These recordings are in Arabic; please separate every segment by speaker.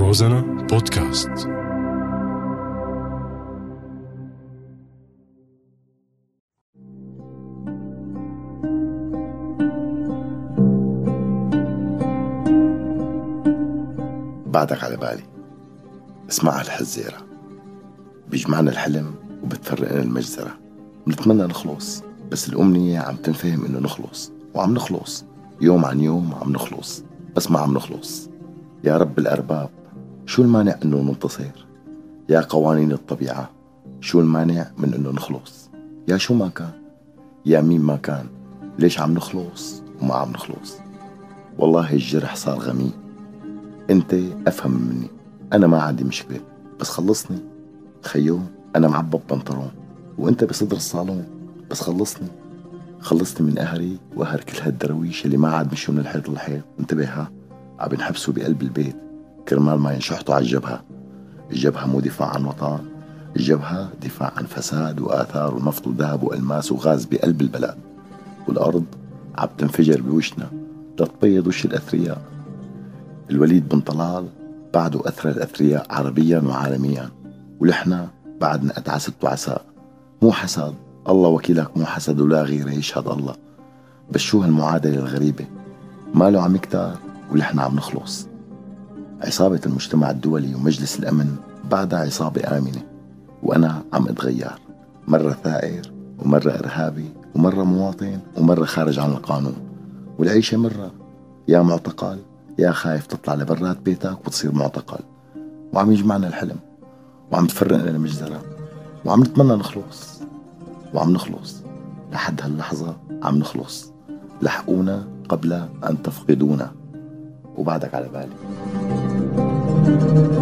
Speaker 1: روزانا بودكاست.
Speaker 2: بعدك على بالي. اسمع هالحزيرة بيجمعنا الحلم وبتفرقنا المجزرة. بنتمنى نخلص بس الأمنية عم تنفهم إنه نخلص وعم نخلص. يوم عن يوم عم نخلص بس ما عم نخلص. يا رب الأرباب شو المانع إنه ننتصر؟ يا قوانين الطبيعة شو المانع من إنه نخلص؟ يا شو ما كان؟ يا مين ما كان؟ ليش عم نخلص وما عم نخلص؟ والله الجرح صار غميق أنت أفهم مني. أنا ما عندي مشكلة. بس خلصني. خيو أنا معبب بنطلون. وأنت بصدر الصالون. بس خلصني. خلصني من قهري وقهر كل هالدرويش اللي ما عاد مشوا من الحيط للحيط. انتبه ها. عم ينحبسوا بقلب البيت. كرمال ما ينشحطوا على الجبهة. الجبهة مو دفاع عن وطن الجبهة دفاع عن فساد وآثار ونفط وذهب وألماس وغاز بقلب البلد. والأرض عم تنفجر بوشنا لتبيض وش الأثرياء. الوليد بن طلال بعده أثرى الأثرياء عربيا وعالميا. ولحنا بعدنا أتعست وعساء مو حسد الله وكيلك مو حسد ولا غيره يشهد الله. بس شو هالمعادلة الغريبة؟ ماله عم يكتر ولحنا عم نخلص. عصابة المجتمع الدولي ومجلس الأمن بعدها عصابة آمنة وأنا عم أتغير. مرة ثائر ومرة إرهابي ومرة مواطن ومرة خارج عن القانون. والعيشة مرة. يا معتقل يا خايف تطلع لبرات بيتك وتصير معتقل. وعم يجمعنا الحلم وعم تفرقنا المجزرة وعم نتمنى نخلص. وعم نخلص. لحد هاللحظة عم نخلص. لحقونا قبل أن تفقدونا. وبعدك على بالي.
Speaker 1: Thank you.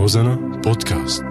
Speaker 1: Розана подкаст.